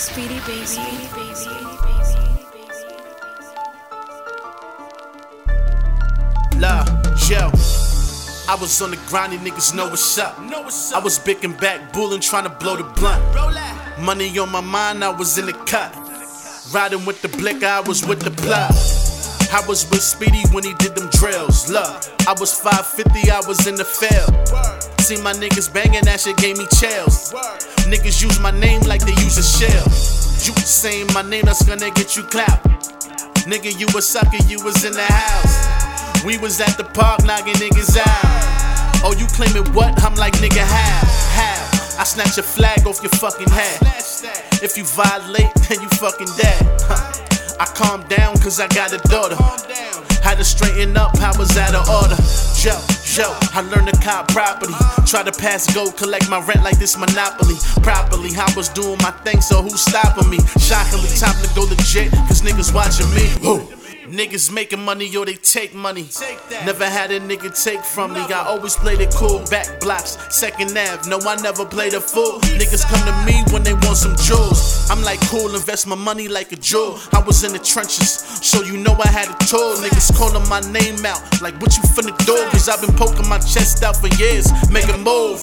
Speedy baby. Speedy baby. La, yo. I was on the grind, these niggas know what's up. I was bicking back, bullin', trying to blow the blunt. Money on my mind, I was in the cut. Riding with the blick, I was with the plug. I was with Speedy when he did them drills. Look, I was 550, I was in the field. See my niggas banging, that shit gave me chills. Niggas use my name like they use a shell. You saying my name, that's gonna get you clapped. Nigga, you a sucker, you was in the house. We was at the park knocking niggas out. Oh, you claiming what? I'm like, nigga, how? How? I snatch your flag off your fucking head. If you violate, then you fucking dead. I calm down cause I got a daughter. Had to straighten up, I was out of order. I learned to cop property. Try to pass go, collect my rent like this monopoly. Properly, I was doing my thing, so who's stopping me? Shockingly, time to go legit, cause niggas watching me. Who? Niggas making money, yo, they take money. Never had a nigga take from me. I always played it cool, back blocks, second Ave. No, I never played a fool. Niggas come to me when they want some jewels. I'm like cool, invest my money like a jewel. I was in the trenches, so you know I had a tour. Niggas calling my name out, like what you finna do? Cause I've been poking my chest out for years, make a move.